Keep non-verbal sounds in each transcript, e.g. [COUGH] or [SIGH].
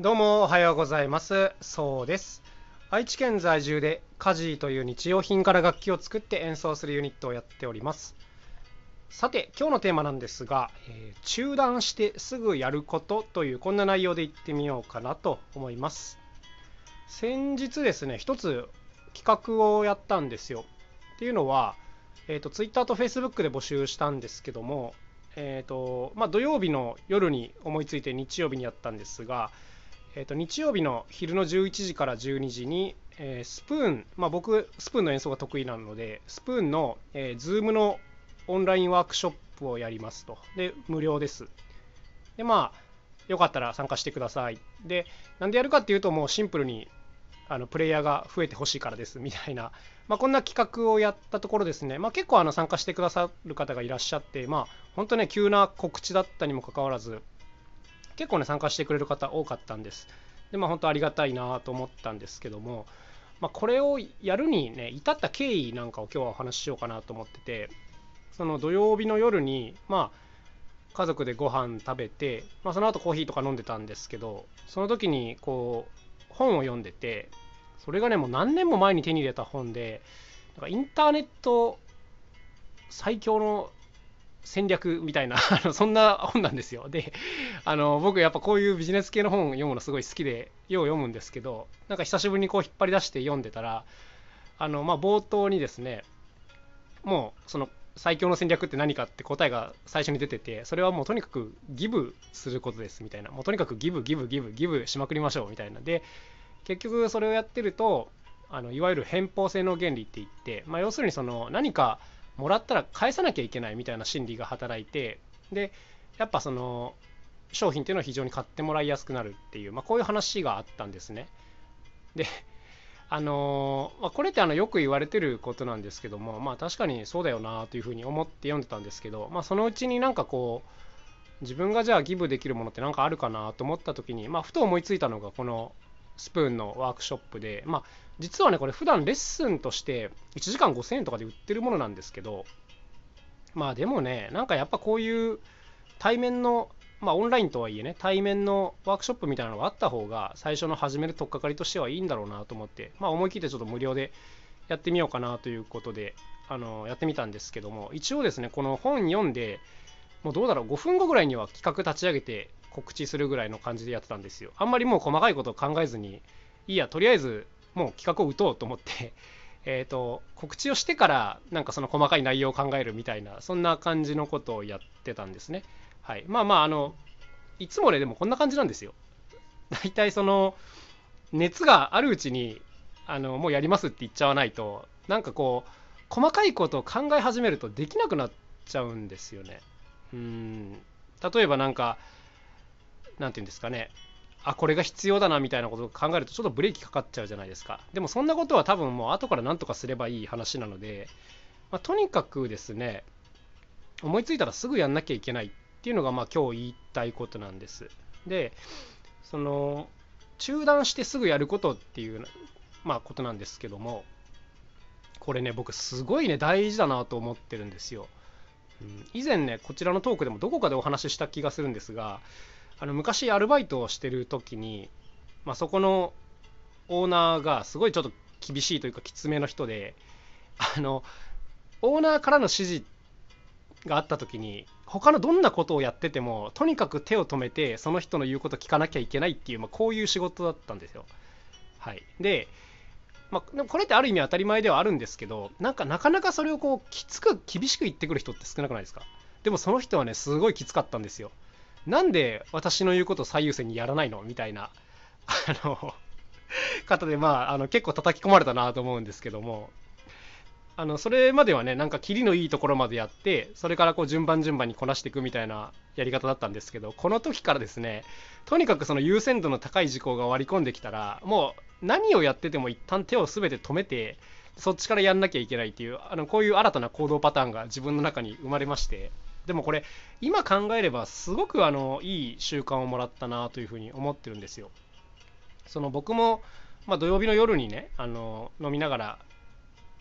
どうもおはようございます。そうです。愛知県在住でカジーという日用品から楽器を作って演奏するユニットをやっております。さて今日のテーマなんですが、えー、中断してすぐやることというこんな内容でいってみようかなと思います。先日ですね一つ企画をやったんですよ。っていうのは、えーと、Twitter と Facebook で募集したんですけどもえーとまあ、土曜日の夜に思いついて日曜日にやったんですが、えー、と日曜日の昼の11時から12時に、えー、スプーン、まあ、僕スプーンの演奏が得意なのでスプーンの、えー、Zoom のオンラインワークショップをやりますと。で無料です。でまあよかったら参加してください。でなんでやるかっていうともうシンプルにあのプレイヤーが増えてほしいからですみたいな、まあ、こんな企画をやったところですね、まあ、結構あの参加してくださる方がいらっしゃって、まあ、本当ね急な告知だったにもかかわらず結構ね参加してくれる方多かったんです。でまあ本当ありがたいなと思ったんですけども、まあ、これをやるにね至った経緯なんかを今日はお話ししようかなと思っててその土曜日の夜にまあ家族でご飯食べて、まあ、その後コーヒーとか飲んでたんですけどその時にこう本を読んでてそれがねもう何年も前に手に入れた本でなんかインターネット最強の戦略みたいな [LAUGHS] そんな本なんですよ。で、あの僕やっぱこういうビジネス系の本読むのすごい好きで、よう読むんですけど、なんか久しぶりにこう引っ張り出して読んでたら、あのまあ、冒頭にですね、もうその最強の戦略って何かって答えが最初に出てて、それはもうとにかくギブすることですみたいな、もうとにかくギブ、ギブ、ギブ、ギブしまくりましょうみたいな。で、結局それをやってると、あのいわゆる偏方性の原理って言って、まあ、要するにその何かもらったら返さなきゃいけないみたいな心理が働いてでやっぱその商品っていうのは非常に買ってもらいやすくなるっていう、まあ、こういう話があったんですね。であのまあ、これってあのよく言われてることなんですけども、まあ、確かにそうだよなというふうに思って読んでたんですけど、まあ、そのうちになんかこう自分がじゃあギブできるものって何かあるかなと思った時に、まあ、ふと思いついたのがこのスプーンのワークショップで、まあ、実はねこれ普段レッスンとして1時間5000円とかで売ってるものなんですけどまあでもねなんかやっぱこういう対面のまあオンラインとはいえね対面のワークショップみたいなのがあった方が最初の始める取っかかりとしてはいいんだろうなと思ってまあ思い切ってちょっと無料でやってみようかなということであのやってみたんですけども一応ですねこの本読んでもうどうだろう5分後ぐらいには企画立ち上げて告知するぐらいの感じでやってたんですよあんまりもう細かいことを考えずにいいやとりあえずもう企画を打とうと思って [LAUGHS] えと告知をしてからなんかその細かい内容を考えるみたいなそんな感じのことをやってたんですね。はい、まあまああのいつもねでもこんな感じなんですよ。大体その熱があるうちにあのもうやりますって言っちゃわないとなんかこう細かいことを考え始めるとできなくなっちゃうんですよね。うん例えばなんかなんて言うんですかね。あこれが必要だなみたいなことを考えるとちょっとブレーキかかっちゃうじゃないですか。でもそんなことは多分もう後から何とかすればいい話なので、まあ、とにかくですね思いついたらすぐやんなきゃいけないっていうのがまあ今日言いたいことなんです。でその中断してすぐやることっていう、まあ、ことなんですけどもこれね僕すごいね大事だなと思ってるんですよ、うん、以前ねこちらのトークでもどこかでお話しした気がするんですがあの昔アルバイトをしてる時に、まあ、そこのオーナーがすごいちょっと厳しいというかきつめの人であのオーナーからの指示があった時に他のどんなことをやっててもとにかく手を止めてその人の言うこと聞かなきゃいけないっていう、まあ、こういう仕事だったんですよ。はい、で、まあ、これってある意味当たり前ではあるんですけどなんかなかなかそれをこうきつく厳しく言ってくる人って少なくないですか？でもその人はねすごいきつかったんですよ。なんで私の言うことを最優先にやらないの？みたいな、あの、方で、まあ、あの結構叩き込まれたなと思うんですけども、あのそれまではねなんかキリのいいところまでやってそれからこう順番順番にこなしていくみたいなやり方だったんですけどこの時からですねとにかくその優先度の高い事項が割り込んできたらもう何をやってても一旦手を全て止めてそっちからやんなきゃいけないっていうあのこういう新たな行動パターンが自分の中に生まれまして。でもこれ今考えればすごくあのいい習慣をもらったなというふうに思ってるんですよ。その僕も、まあ、土曜日の夜にねあの飲みながら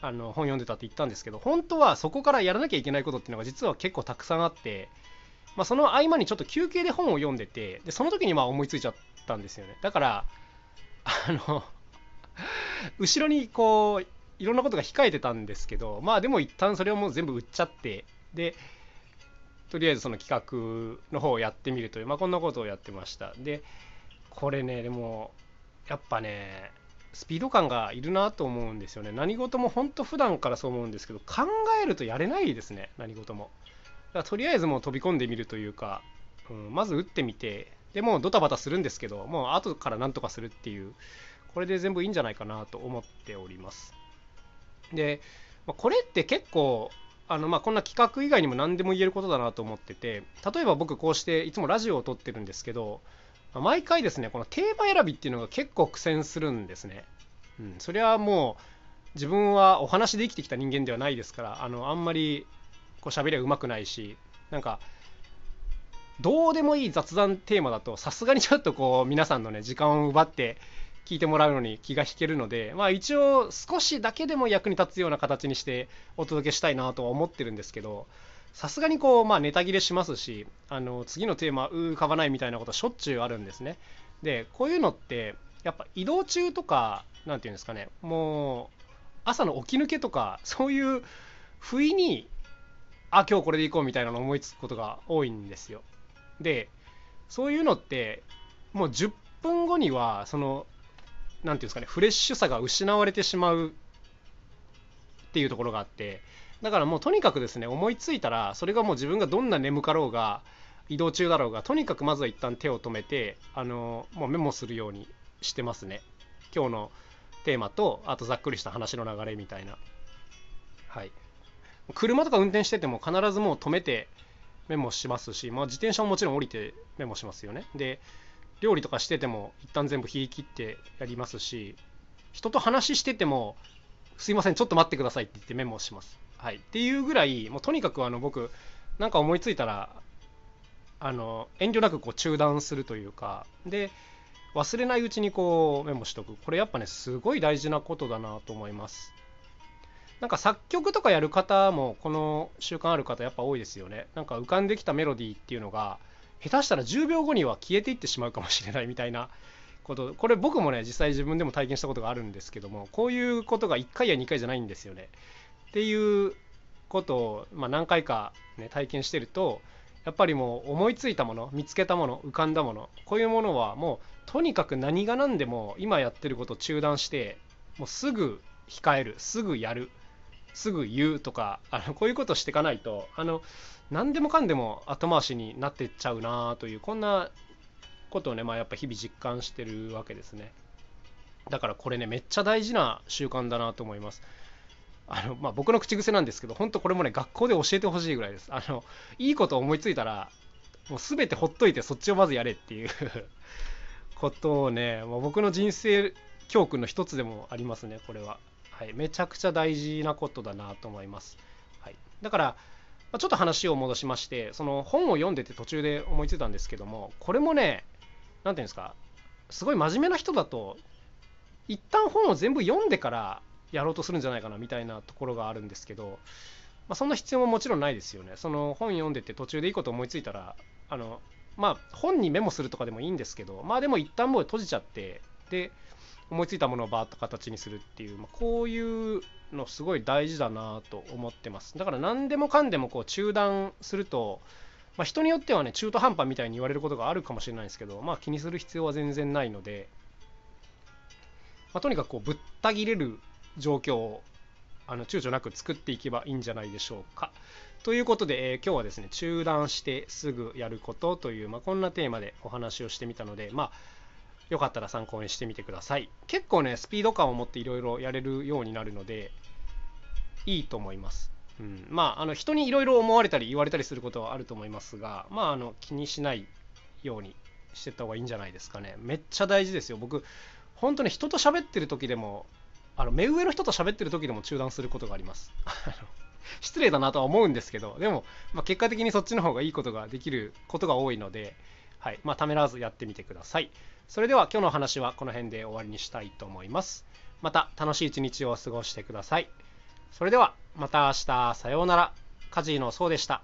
あの本読んでたって言ったんですけど本当はそこからやらなきゃいけないことっていうのが実は結構たくさんあってまあ、その合間にちょっと休憩で本を読んでてでその時にまあ思いついちゃったんですよねだからあの [LAUGHS] 後ろにこういろんなことが控えてたんですけどまあでも一旦それをもう全部売っちゃってでとりあえずその企画の方をやってみるという、まあ、こんなことをやってました。でこれねでもやっぱねスピード感がいるなと思うんですよね。何事も本当普段からそう思うんですけど考えるとやれないですね何事も。だからとりあえずもう飛び込んでみるというか、うん、まず打ってみてでもドタバタするんですけどもう後から何とかするっていうこれで全部いいんじゃないかなと思っております。でこれって結構あのまあこんな企画以外にも何でも言えることだなと思ってて例えば僕こうしていつもラジオを撮ってるんですけど毎回ですねこのテーマ選びっていうのが結構苦戦するんですね。うん、それはもう自分はお話で生きてきた人間ではないですからあのあんまりこう喋りはうまくないしなんかどうでもいい雑談テーマだとさすがにちょっとこう皆さんのね時間を奪って聞いてもらうのに気が引けるのでまあ一応少しだけでも役に立つような形にしてお届けしたいなとは思ってるんですけどさすがにこう、まあ、ネタ切れしますしあの次のテーマ浮かばないみたいなことしょっちゅうあるんですね。でこういうのってやっぱ移動中とか何て言うんですかねもう朝の起き抜けとかそういう不意にあ今日これでいこうみたいなの思いつくことが多いんですよ。でそういうのってもう10分後にはそのて言うんですかねフレッシュさが失われてしまうっていうところがあってだからもうとにかくですね思いついたらそれがもう自分がどんな眠かろうが移動中だろうがとにかくまずは一旦手を止めてあのもうメモするようにしてますね。今日のテーマとあとざっくりした話の流れみたいな。はい。車とか運転してても必ずもう止めてメモしますし、まあ、自転車ももちろん降りてメモしますよね。で料理とかしてても一旦全部引き切ってやりますし人と話しててもすいませんちょっと待ってくださいって言ってメモします。はい、っていうぐらいもうとにかくあの僕なんか思いついたらあの遠慮なくこう中断するというかで忘れないうちにこうメモしとく。これやっぱねすごい大事なことだなと思います。なんか作曲とかやる方もこの習慣ある方やっぱ多いですよね。なんか浮かんできたメロディーっていうのが下手したら10秒後には消えていってしまうかもしれないみたいなこと。これ僕もね実際自分でも体験したことがあるんですけどもこういうことが1回や2回じゃないんですよね。っていうことを、まあ、何回か、ね、体験してるとやっぱりもう思いついたもの見つけたもの浮かんだものこういうものはもうとにかく何が何でも今やってることを中断してもうすぐ控えるすぐやる。すぐ言うとかあのこういうことしていかないとあの何でもかんでも後回しになってっちゃうなというこんなことをね、まあ、やっぱ日々実感してるわけですねだからこれねめっちゃ大事な習慣だなと思いますあの、まあ、僕の口癖なんですけど、本当これもね、学校で教えてほしいぐらいです。あの、いいこと思いついたら、もう全てほっといてそっちをまずやれっていう [LAUGHS] ことをね、まあ、僕の人生教訓の一つでもありますね、これは。はい、めちゃくちゃ大事なことだなと思います。はい、だから、まあ、ちょっと話を戻しまして、その本を読んでて途中で思いついたんですけども、これもね、何ていうんですか、すごい真面目な人だと、一旦本を全部読んでからやろうとするんじゃないかなみたいなところがあるんですけど、まあ、そんな必要ももちろんないですよね。その本読んでて途中でいいこと思いついたら、あの、まあ本にメモするとかでもいいんですけど、まあでも一旦もう閉じちゃって、で、思いついたものをバーッと形にするっていう、まあ、こういうのすごい大事だなと思ってます。だから何でもかんでもこう中断すると、まあ、人によってはね中途半端みたいに言われることがあるかもしれないですけど、まあ、気にする必要は全然ないので、まあ、とにかくこうぶった切れる状況をあの躊躇なく作っていけばいいんじゃないでしょうか。ということで、えー、今日はですね中断してすぐやることという、まあ、こんなテーマでお話をしてみたので、まあ、よかったら参考にしてみてください。結構ねスピード感を持っていろいろやれるようになるのでいいと思います。うん、まああの人にいろいろ思われたり言われたりすることはあると思いますが、まあ、あの気にしないようにしてった方がいいんじゃないですかね。めっちゃ大事ですよ。僕本当に人と喋ってる時でもあの目上の人と喋ってる時でも中断することがあります。[LAUGHS] 失礼だなとは思うんですけど、でも、まあ、結果的にそっちの方がいいことができることが多いので、はいまあ、ためらわずやってみてください。それでは今日の話はこの辺で終わりにしたいと思います。また楽しい一日を過ごしてください。それではまた明日さようなら。カジーのそうでした。